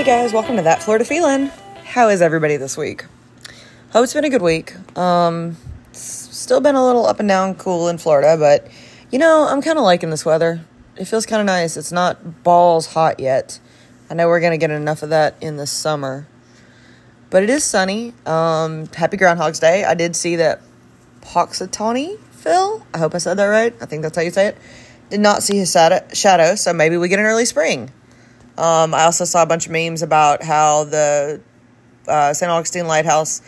Hey guys, welcome to That Florida Feeling. How is everybody this week? Hope it's been a good week. Um, it's still been a little up and down cool in Florida, but you know, I'm kind of liking this weather. It feels kind of nice. It's not balls hot yet. I know we're going to get enough of that in the summer. But it is sunny. Um, happy Groundhog's Day. I did see that Punxsutawney Phil, I hope I said that right. I think that's how you say it. Did not see his shadow, so maybe we get an early spring. Um, I also saw a bunch of memes about how the uh, St. Augustine Lighthouse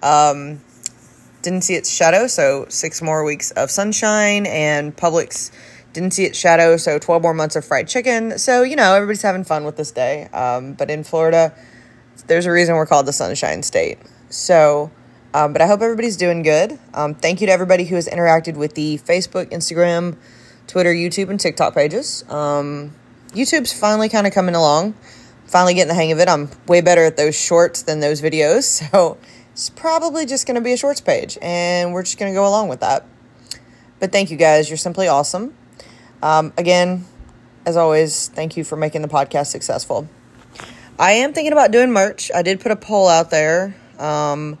um, didn't see its shadow, so six more weeks of sunshine, and Publix didn't see its shadow, so 12 more months of fried chicken. So, you know, everybody's having fun with this day. Um, but in Florida, there's a reason we're called the Sunshine State. So, um, but I hope everybody's doing good. Um, thank you to everybody who has interacted with the Facebook, Instagram, Twitter, YouTube, and TikTok pages. Um, YouTube's finally kind of coming along. Finally getting the hang of it. I'm way better at those shorts than those videos. So it's probably just going to be a shorts page. And we're just going to go along with that. But thank you guys. You're simply awesome. Um, again, as always, thank you for making the podcast successful. I am thinking about doing merch. I did put a poll out there. Um,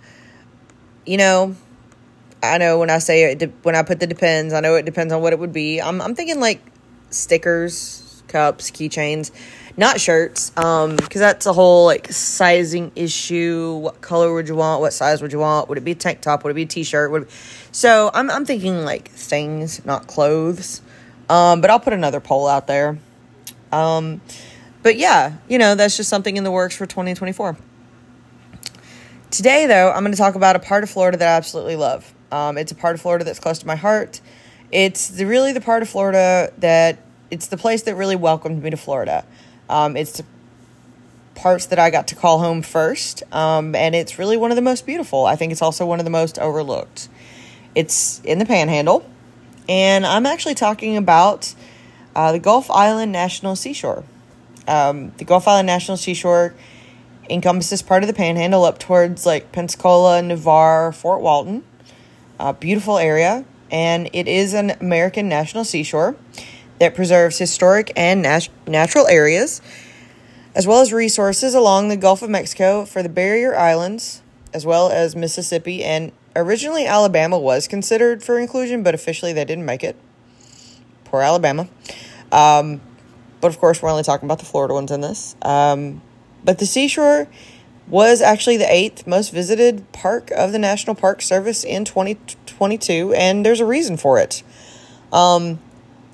you know, I know when I say it, when I put the depends, I know it depends on what it would be. I'm, I'm thinking like stickers, cups, keychains, not shirts, um, because that's a whole like sizing issue. What color would you want? What size would you want? Would it be a tank top? Would it be a t-shirt? Would so I'm I'm thinking like things, not clothes. Um, but I'll put another poll out there. Um, but yeah, you know that's just something in the works for 2024. Today, though, I'm going to talk about a part of Florida that I absolutely love. Um, it's a part of Florida that's close to my heart. It's the, really the part of Florida that it's the place that really welcomed me to Florida. Um, it's parts that I got to call home first, um, and it's really one of the most beautiful. I think it's also one of the most overlooked. It's in the Panhandle, and I'm actually talking about uh, the Gulf Island National Seashore. Um, the Gulf Island National Seashore encompasses part of the Panhandle up towards like Pensacola, Navarre, Fort Walton. Beautiful area, and it is an American national seashore that preserves historic and nat- natural areas, as well as resources along the Gulf of Mexico for the barrier islands, as well as Mississippi. And originally, Alabama was considered for inclusion, but officially they didn't make it. Poor Alabama. Um, but of course, we're only talking about the Florida ones in this. Um, but the seashore was actually the eighth most visited park of the National Park Service in 2022, and there's a reason for it. Um,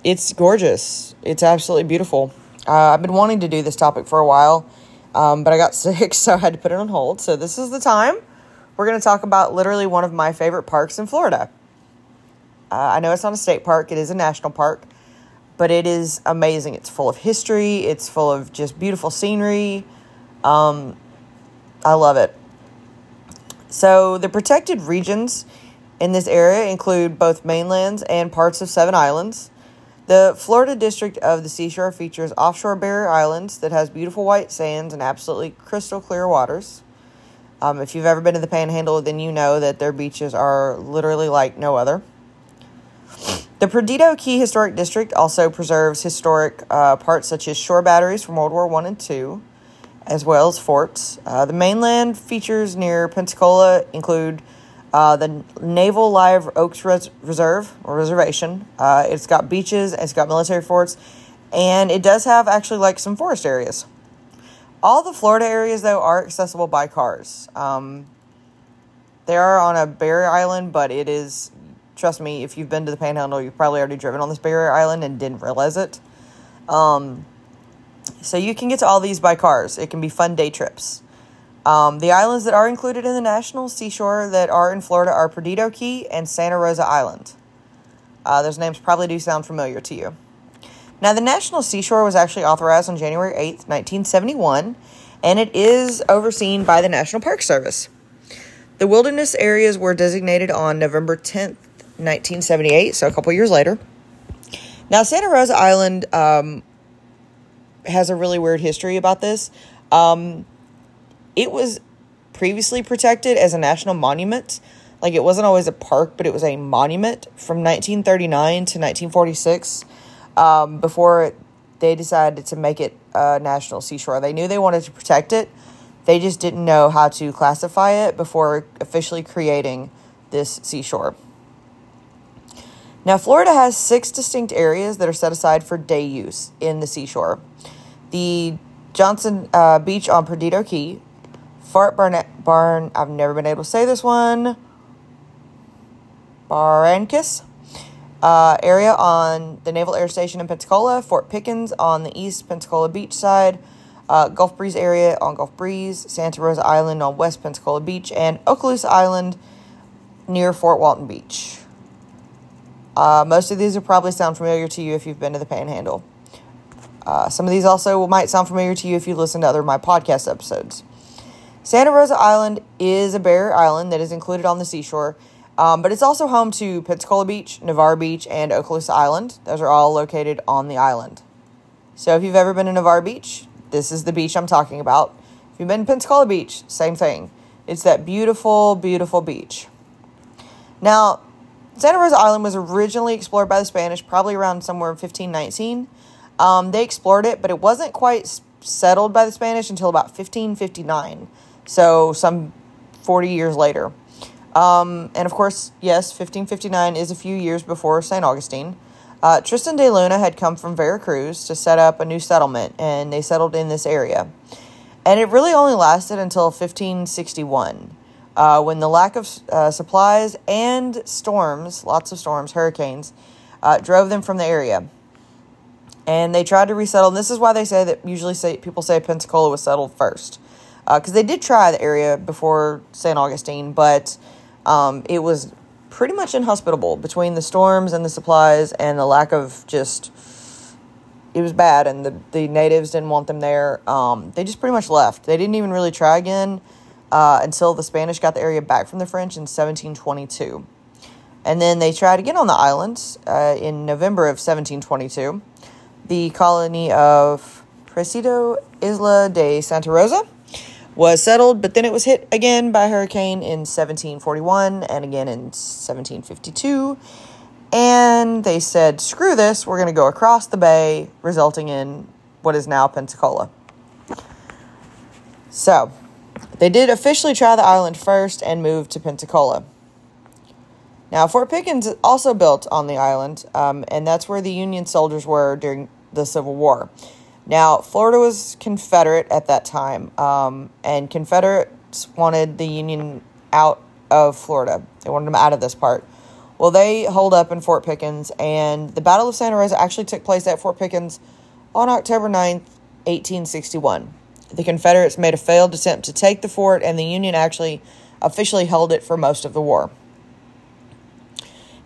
it's gorgeous. It's absolutely beautiful. Uh, I've been wanting to do this topic for a while, um, but I got sick, so I had to put it on hold. So this is the time. We're going to talk about literally one of my favorite parks in Florida. Uh, I know it's not a state park, it is a national park, but it is amazing. It's full of history, it's full of just beautiful scenery. Um, I love it. So, the protected regions in this area include both mainlands and parts of seven islands. The Florida district of the seashore features offshore barrier islands that has beautiful white sands and absolutely crystal clear waters. Um, if you've ever been to the Panhandle, then you know that their beaches are literally like no other. The Perdido Key Historic District also preserves historic uh, parts such as shore batteries from World War One and Two, as well as forts. Uh, the mainland features near Pensacola include uh, the Naval Live Oaks Res- Reserve or Reservation. Uh, it's got beaches, it's got military forts, and it does have actually like some forest areas. All the Florida areas, though, are accessible by cars. Um, they are on a barrier island, but it is, trust me, if you've been to the Panhandle, you've probably already driven on this barrier island and didn't realize it. Um, so you can get to all these by cars. It can be fun day trips. Um, the islands that are included in the national seashore that are in Florida are Perdido Key and Santa Rosa Island. Uh, those names probably do sound familiar to you. Now, the National Seashore was actually authorized on January 8th, 1971, and it is overseen by the National Park Service. The wilderness areas were designated on November 10th, 1978, so a couple years later. Now, Santa Rosa Island um, has a really weird history about this. Um, it was previously protected as a national monument. Like it wasn't always a park, but it was a monument from 1939 to 1946 um, before they decided to make it a National Seashore. They knew they wanted to protect it. They just didn't know how to classify it before officially creating this seashore. Now, Florida has six distinct areas that are set aside for day use in the seashore. The Johnson uh, Beach on Perdido Key, Fort Barnett Barn, I've never been able to say this one, Barrancas uh, area on the Naval Air Station in Pensacola, Fort Pickens on the East Pensacola Beach side, uh, Gulf Breeze area on Gulf Breeze, Santa Rosa Island on West Pensacola Beach, and Okaloosa Island near Fort Walton Beach. Uh, most of these will probably sound familiar to you if you've been to the Panhandle. Uh, some of these also might sound familiar to you if you listen to other my podcast episodes. Santa Rosa Island is a barrier island that is included on the seashore, um, but it's also home to Pensacola Beach, Navarre Beach, and Okaloosa Island. Those are all located on the island. So if you've ever been to Navarre Beach, this is the beach I'm talking about. If you've been to Pensacola Beach, same thing. It's that beautiful, beautiful beach. Now, Santa Rosa Island was originally explored by the Spanish, probably around somewhere in 1519. Um, they explored it, but it wasn't quite settled by the Spanish until about 1559. So, some 40 years later. Um, and of course, yes, 1559 is a few years before St. Augustine. Uh, Tristan de Luna had come from Veracruz to set up a new settlement, and they settled in this area. And it really only lasted until 1561, uh, when the lack of uh, supplies and storms, lots of storms, hurricanes, uh, drove them from the area. And they tried to resettle. And this is why they say that usually say people say Pensacola was settled first, because uh, they did try the area before St. Augustine, but um, it was pretty much inhospitable between the storms and the supplies and the lack of just it was bad and the, the natives didn't want them there. Um, they just pretty much left. They didn't even really try again uh, until the spanish got the area back from the french in 1722 and then they tried again on the islands uh, in november of 1722 the colony of presidio isla de santa rosa was settled, but then it was hit again by hurricane in 1741 and again in 1752. And they said, screw this, we're going to go across the bay, resulting in what is now Pensacola. So, they did officially try the island first and moved to Pensacola. Now, Fort Pickens also built on the island, um, and that's where the Union soldiers were during the Civil War. Now, Florida was Confederate at that time, um, and Confederates wanted the Union out of Florida. They wanted them out of this part. Well, they hold up in Fort Pickens, and the Battle of Santa Rosa actually took place at Fort Pickens on October 9th, 1861. The Confederates made a failed attempt to take the fort, and the Union actually officially held it for most of the war.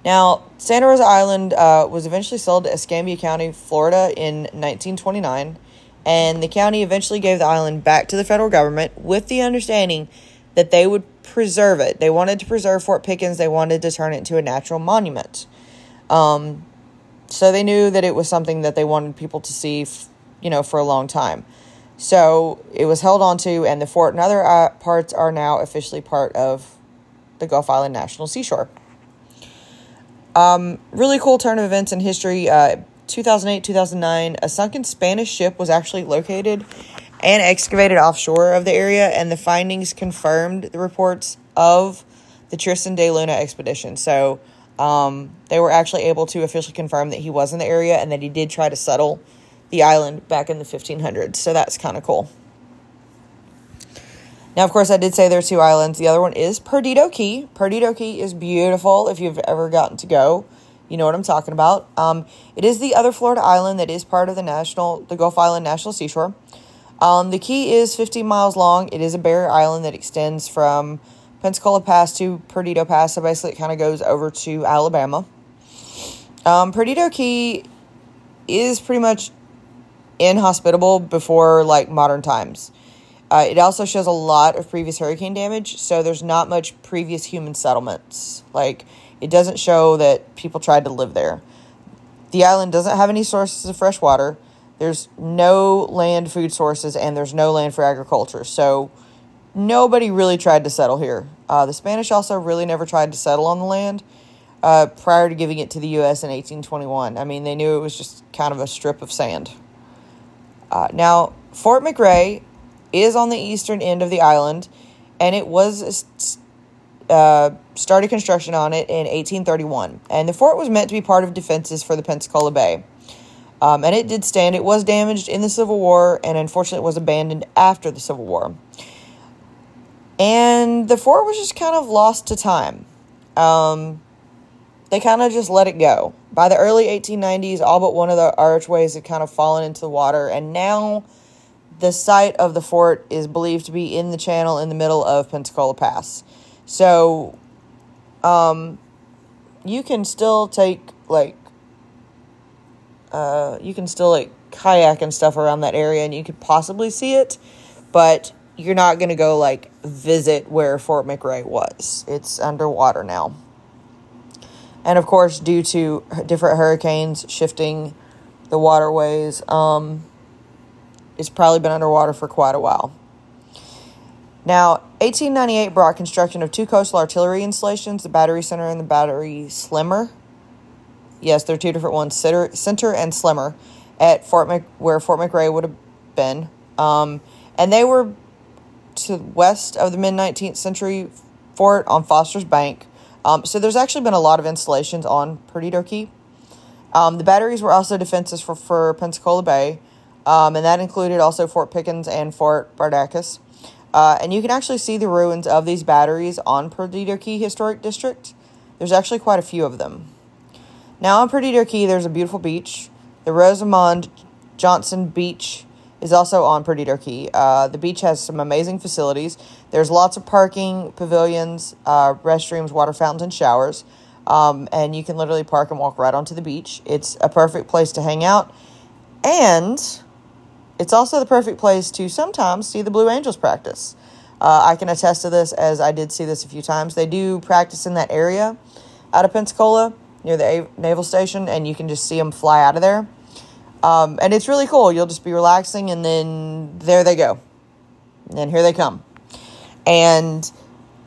Now, Santa Rosa Island uh, was eventually sold to Escambia County, Florida in 1929, and the county eventually gave the island back to the federal government with the understanding that they would preserve it. They wanted to preserve Fort Pickens, they wanted to turn it into a natural monument. Um, so they knew that it was something that they wanted people to see, f- you know, for a long time. So it was held onto, and the fort and other uh, parts are now officially part of the Gulf Island National Seashore. Um, really cool turn of events in history. Uh, 2008, 2009, a sunken Spanish ship was actually located and excavated offshore of the area, and the findings confirmed the reports of the Tristan de Luna expedition. So um, they were actually able to officially confirm that he was in the area and that he did try to settle the island back in the 1500s. So that's kind of cool. Now, of course, I did say there are two islands. The other one is Perdido Key. Perdido Key is beautiful if you've ever gotten to go. You know what I'm talking about. Um, it is the other Florida island that is part of the national, the Gulf Island National Seashore. Um, the key is 15 miles long. It is a barrier island that extends from Pensacola Pass to Perdido Pass. So basically, it kind of goes over to Alabama. Um, Perdido Key is pretty much inhospitable before like modern times. Uh, it also shows a lot of previous hurricane damage, so there's not much previous human settlements. Like, it doesn't show that people tried to live there. The island doesn't have any sources of fresh water. There's no land food sources, and there's no land for agriculture. So, nobody really tried to settle here. Uh, the Spanish also really never tried to settle on the land uh, prior to giving it to the U.S. in 1821. I mean, they knew it was just kind of a strip of sand. Uh, now, Fort McRae is on the eastern end of the island, and it was uh, started construction on it in 1831. And the fort was meant to be part of defenses for the Pensacola Bay. Um, and it did stand. It was damaged in the Civil War, and unfortunately, was abandoned after the Civil War. And the fort was just kind of lost to time. Um, they kind of just let it go. By the early 1890s, all but one of the archways had kind of fallen into the water, and now the site of the fort is believed to be in the channel in the middle of Pensacola Pass. So, um, you can still take like, uh, you can still like kayak and stuff around that area, and you could possibly see it, but you're not gonna go like visit where Fort McRae was. It's underwater now. And of course, due to different hurricanes shifting the waterways, um, it's probably been underwater for quite a while. Now, 1898 brought construction of two coastal artillery installations, the Battery Center and the Battery Slemmer. Yes, they're two different ones, center, and Slemmer, at Fort Mc, where Fort McRae would have been. Um, and they were to the west of the mid 19th century fort on Foster's Bank. Um, so there's actually been a lot of installations on Perdido Key. Um, the batteries were also defenses for, for Pensacola Bay um, and that included also Fort Pickens and Fort Bardacus. Uh, and you can actually see the ruins of these batteries on Perdido Key Historic District. There's actually quite a few of them. Now on Perdido Key, there's a beautiful beach. The Rosamond Johnson Beach is also on Perdido Key. Uh, the beach has some amazing facilities. There's lots of parking, pavilions, uh, restrooms, water fountains, and showers. Um, and you can literally park and walk right onto the beach. It's a perfect place to hang out. And it's also the perfect place to sometimes see the Blue Angels practice. Uh, I can attest to this as I did see this a few times. They do practice in that area out of Pensacola near the a- naval station, and you can just see them fly out of there. Um, and it's really cool. You'll just be relaxing, and then there they go. And here they come. And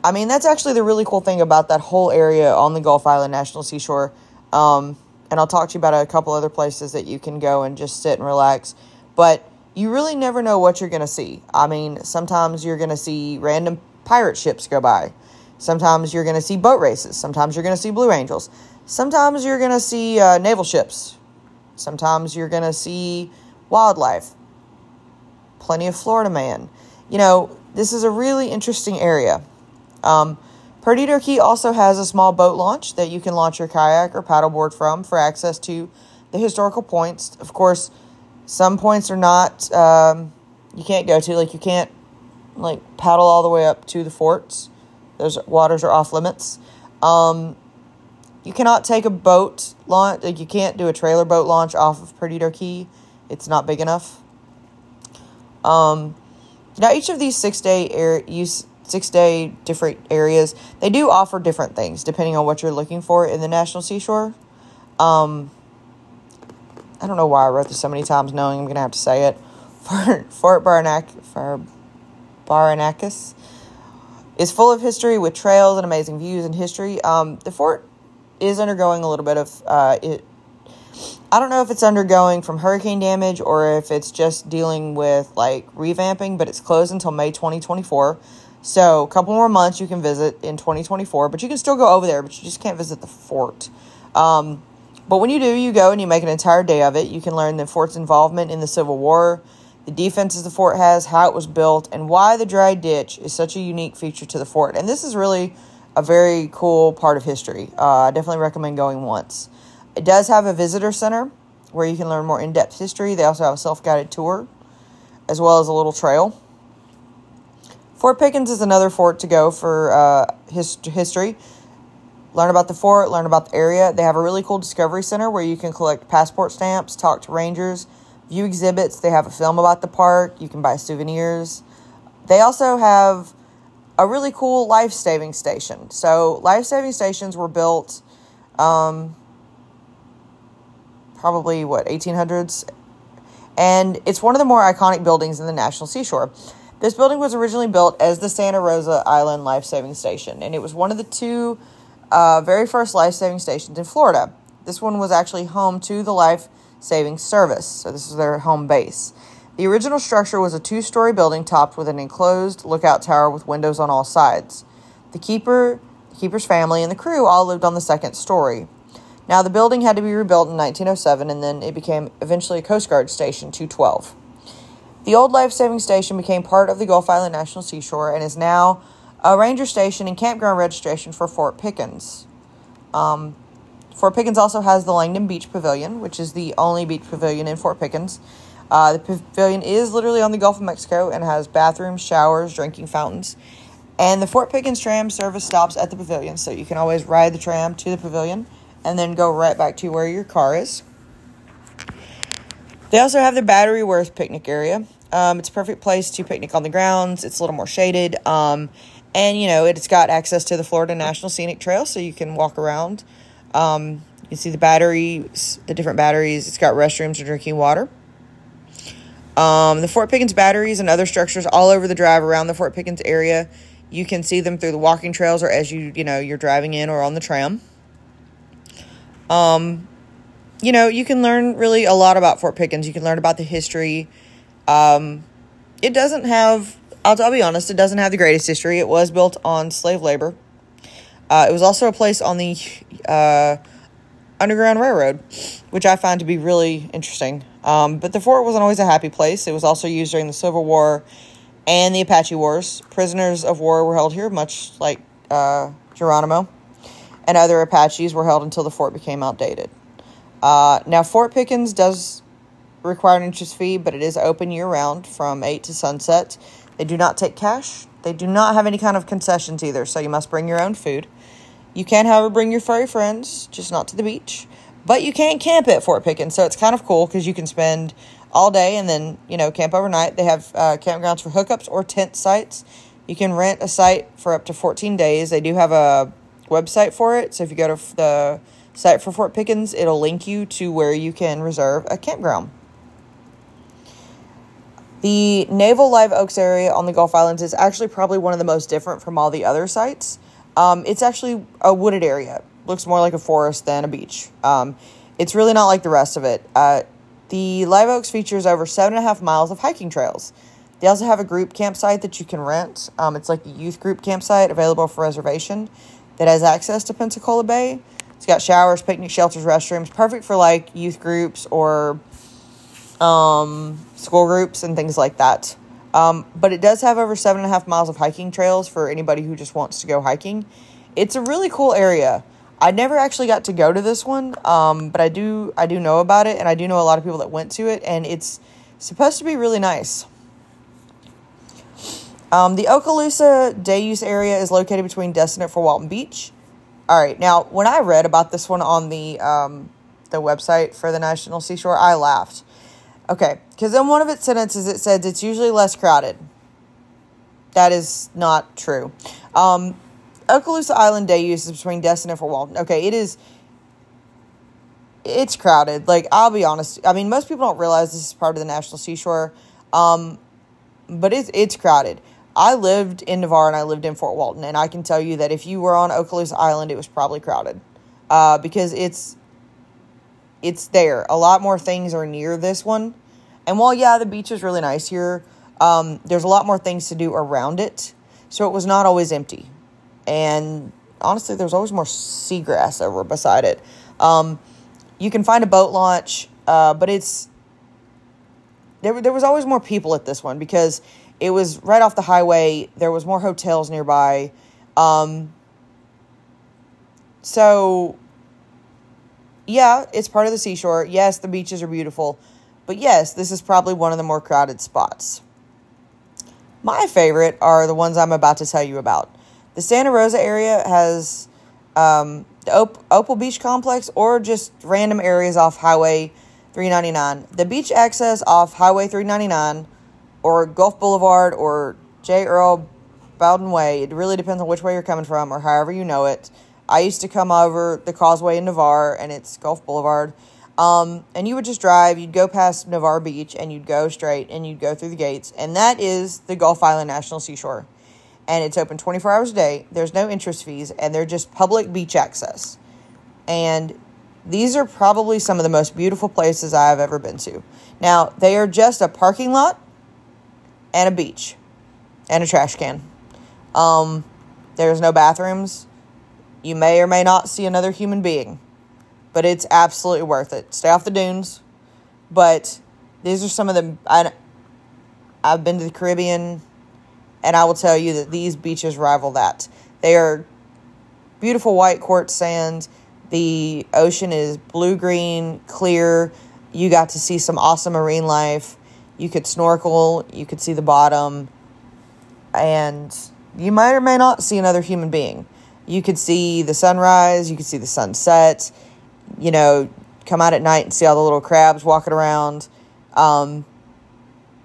I mean, that's actually the really cool thing about that whole area on the Gulf Island National Seashore. Um, and I'll talk to you about a couple other places that you can go and just sit and relax. But you really never know what you're going to see. I mean, sometimes you're going to see random pirate ships go by. Sometimes you're going to see boat races. Sometimes you're going to see Blue Angels. Sometimes you're going to see uh, naval ships. Sometimes you're going to see wildlife. Plenty of Florida man. You know, this is a really interesting area. Um, Perdido Key also has a small boat launch that you can launch your kayak or paddleboard from for access to the historical points. Of course, some points are not, um, you can't go to. Like, you can't, like, paddle all the way up to the forts. Those waters are off limits. Um, you cannot take a boat launch, like, you can't do a trailer boat launch off of Perdido Key. It's not big enough. Um, now, each of these six day air use six day different areas they do offer different things depending on what you're looking for in the national seashore um, I don't know why I wrote this so many times, knowing I'm going to have to say it. Fort, Fort Baranac, for Baranacus is full of history with trails and amazing views and history. Um, the fort is undergoing a little bit of uh, it. I don't know if it's undergoing from hurricane damage or if it's just dealing with like revamping, but it's closed until May 2024. So, a couple more months you can visit in 2024, but you can still go over there, but you just can't visit the fort. Um, but when you do, you go and you make an entire day of it. You can learn the fort's involvement in the Civil War, the defenses the fort has, how it was built, and why the dry ditch is such a unique feature to the fort. And this is really a very cool part of history. Uh, I definitely recommend going once. It does have a visitor center where you can learn more in depth history. They also have a self guided tour as well as a little trail. Fort Pickens is another fort to go for uh, his- history learn about the fort, learn about the area. They have a really cool discovery center where you can collect passport stamps, talk to rangers, view exhibits. They have a film about the park. You can buy souvenirs. They also have a really cool life saving station. So, life saving stations were built um, probably what, 1800s? And it's one of the more iconic buildings in the National Seashore. This building was originally built as the Santa Rosa Island Life Saving Station, and it was one of the two uh, very first life saving stations in Florida. This one was actually home to the life saving service, so this is their home base. The original structure was a two story building topped with an enclosed lookout tower with windows on all sides. The keeper, the keeper's family, and the crew all lived on the second story. Now, the building had to be rebuilt in 1907 and then it became eventually a Coast Guard Station 212. The old life saving station became part of the Gulf Island National Seashore and is now a ranger station and campground registration for Fort Pickens. Um, Fort Pickens also has the Langdon Beach Pavilion, which is the only beach pavilion in Fort Pickens. Uh, the pavilion is literally on the Gulf of Mexico and has bathrooms, showers, drinking fountains. And the Fort Pickens tram service stops at the pavilion, so you can always ride the tram to the pavilion and then go right back to where your car is. They also have the Battery Worth picnic area. Um, it's a perfect place to picnic on the grounds. It's a little more shaded. Um, and, you know, it's got access to the Florida National Scenic Trail, so you can walk around. Um, you can see the batteries, the different batteries. It's got restrooms for drinking water. Um, the Fort Pickens batteries and other structures all over the drive around the Fort Pickens area. You can see them through the walking trails or as you, you know, you're driving in or on the tram. Um, you know, you can learn really a lot about Fort Pickens. You can learn about the history. Um, it doesn't have, I'll, I'll be honest, it doesn't have the greatest history. It was built on slave labor. Uh, it was also a place on the uh, Underground Railroad, which I find to be really interesting. Um, but the fort wasn't always a happy place. It was also used during the Civil War and the Apache Wars. Prisoners of war were held here, much like uh, Geronimo and other Apaches were held until the fort became outdated. Uh, now, Fort Pickens does require an entrance fee, but it is open year round from 8 to sunset. They do not take cash. They do not have any kind of concessions either, so you must bring your own food. You can, however, bring your furry friends, just not to the beach. But you can camp at Fort Pickens, so it's kind of cool because you can spend all day and then, you know, camp overnight. They have uh, campgrounds for hookups or tent sites. You can rent a site for up to 14 days. They do have a website for it. So if you go to the site for Fort Pickens, it'll link you to where you can reserve a campground. The Naval Live Oaks area on the Gulf Islands is actually probably one of the most different from all the other sites. Um, it's actually a wooded area. Looks more like a forest than a beach. Um, it's really not like the rest of it. Uh, the Live Oaks features over seven and a half miles of hiking trails. They also have a group campsite that you can rent. Um, it's like a youth group campsite available for reservation that has access to Pensacola Bay. It's got showers, picnic shelters, restrooms, perfect for like youth groups or um, school groups and things like that. Um, but it does have over seven and a half miles of hiking trails for anybody who just wants to go hiking. It's a really cool area. I never actually got to go to this one, um, but I do I do know about it, and I do know a lot of people that went to it, and it's supposed to be really nice. Um, the Okaloosa day use area is located between Destin and Fort Walton Beach. All right, now when I read about this one on the um, the website for the National Seashore, I laughed. Okay, because in one of its sentences it says it's usually less crowded. That is not true. Um, Okaloosa Island day use is between Destin and Fort Walton. Okay, it is. It's crowded. Like I'll be honest. I mean, most people don't realize this is part of the National Seashore, um, but it's it's crowded. I lived in Navarre and I lived in Fort Walton, and I can tell you that if you were on Okaloosa Island, it was probably crowded uh, because it's it's there. A lot more things are near this one, and while yeah, the beach is really nice here, um, there's a lot more things to do around it, so it was not always empty. And honestly, there's always more seagrass over beside it. Um, you can find a boat launch, uh, but it's there. There was always more people at this one because it was right off the highway. There was more hotels nearby. Um, so, yeah, it's part of the seashore. Yes, the beaches are beautiful. But yes, this is probably one of the more crowded spots. My favorite are the ones I'm about to tell you about. The Santa Rosa area has um, the Op- Opal Beach Complex or just random areas off Highway 399. The beach access off Highway 399 or Gulf Boulevard or J. Earl Bowden Way. It really depends on which way you're coming from or however you know it. I used to come over the causeway in Navarre and it's Gulf Boulevard. Um, and you would just drive, you'd go past Navarre Beach and you'd go straight and you'd go through the gates. And that is the Gulf Island National Seashore. And it's open 24 hours a day. There's no interest fees and they're just public beach access. And These are probably some of the most beautiful places I have ever been to. Now, they are just a parking lot and a beach and a trash can. Um, there's no bathrooms. You may or may not see another human being, but it's absolutely worth it. Stay off the dunes, but these are some of the. I, I've been to the Caribbean, and I will tell you that these beaches rival that. They are beautiful white quartz sand. The ocean is blue green, clear. You got to see some awesome marine life. You could snorkel, you could see the bottom, and you might or may not see another human being. You could see the sunrise, you could see the sunset, you know, come out at night and see all the little crabs walking around. Um,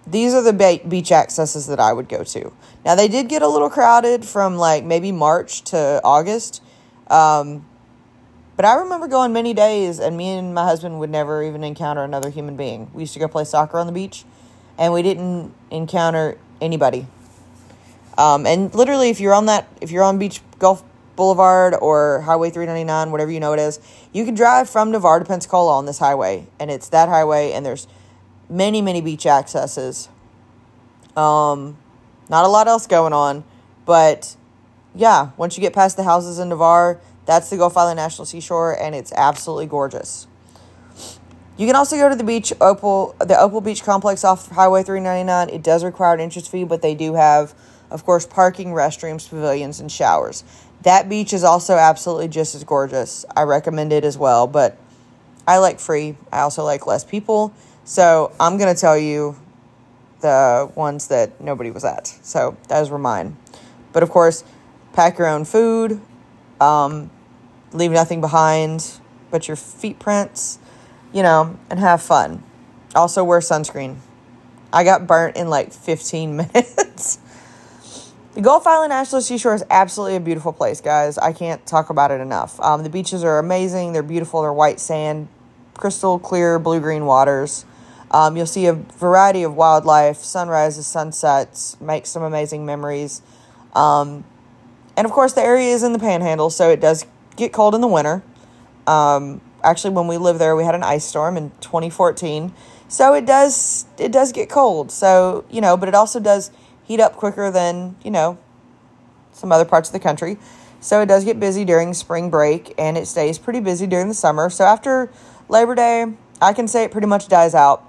these are the ba- beach accesses that I would go to. Now, they did get a little crowded from like maybe March to August. Um, but I remember going many days, and me and my husband would never even encounter another human being. We used to go play soccer on the beach, and we didn't encounter anybody. Um, and literally, if you're on that, if you're on Beach Gulf Boulevard or Highway 399, whatever you know it is, you can drive from Navarre to Pensacola on this highway, and it's that highway, and there's many, many beach accesses. Um, not a lot else going on, but yeah, once you get past the houses in Navarre, that's the Gulf Island National Seashore, and it's absolutely gorgeous. You can also go to the beach Opal, the Opal Beach Complex off Highway 399. It does require an entrance fee, but they do have, of course, parking, restrooms, pavilions, and showers. That beach is also absolutely just as gorgeous. I recommend it as well, but I like free. I also like less people. So I'm going to tell you the ones that nobody was at. So those were mine. But of course, pack your own food, um, leave nothing behind but your feet prints, you know, and have fun. Also, wear sunscreen. I got burnt in like 15 minutes. The Gulf Island National Seashore is absolutely a beautiful place, guys. I can't talk about it enough. Um, the beaches are amazing. They're beautiful. They're white sand, crystal clear blue green waters. Um, you'll see a variety of wildlife, sunrises, sunsets, make some amazing memories. Um, and of course, the area is in the panhandle, so it does get cold in the winter. Um, actually, when we lived there, we had an ice storm in 2014, so it does it does get cold. So you know, but it also does heat up quicker than you know some other parts of the country. So it does get busy during spring break, and it stays pretty busy during the summer. So after Labor Day, I can say it pretty much dies out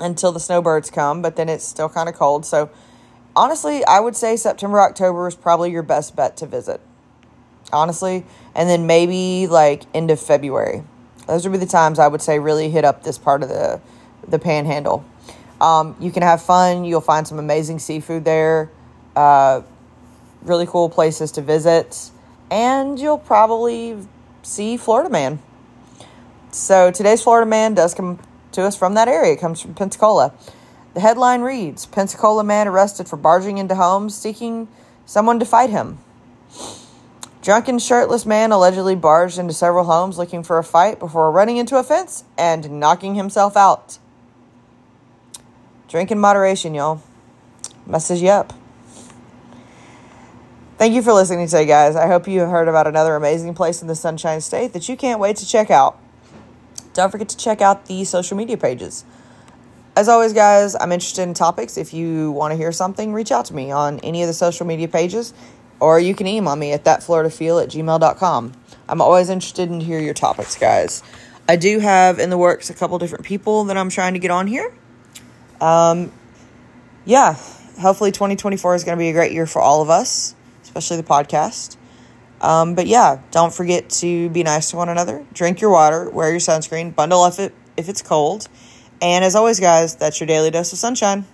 until the snowbirds come, but then it's still kind of cold. So honestly, I would say September, October is probably your best bet to visit. Honestly, and then maybe like end of February. Those would be the times I would say really hit up this part of the the panhandle. Um, you can have fun. You'll find some amazing seafood there. Uh, really cool places to visit, and you'll probably see Florida Man. So today's Florida Man does come to us from that area. It comes from Pensacola. The headline reads Pensacola man arrested for barging into homes seeking someone to fight him. Drunken, shirtless man allegedly barged into several homes looking for a fight before running into a fence and knocking himself out. Drink in moderation, y'all. Message you up. Thank you for listening today, guys. I hope you have heard about another amazing place in the Sunshine State that you can't wait to check out. Don't forget to check out the social media pages. As always, guys, I'm interested in topics. If you want to hear something, reach out to me on any of the social media pages, or you can email me at thatfloridafeel at gmail.com. I'm always interested in hear your topics, guys. I do have in the works a couple different people that I'm trying to get on here. Um, yeah, hopefully 2024 is going to be a great year for all of us, especially the podcast. Um, but yeah, don't forget to be nice to one another. Drink your water, wear your sunscreen, bundle up if, it, if it's cold. And as always, guys, that's your daily dose of sunshine.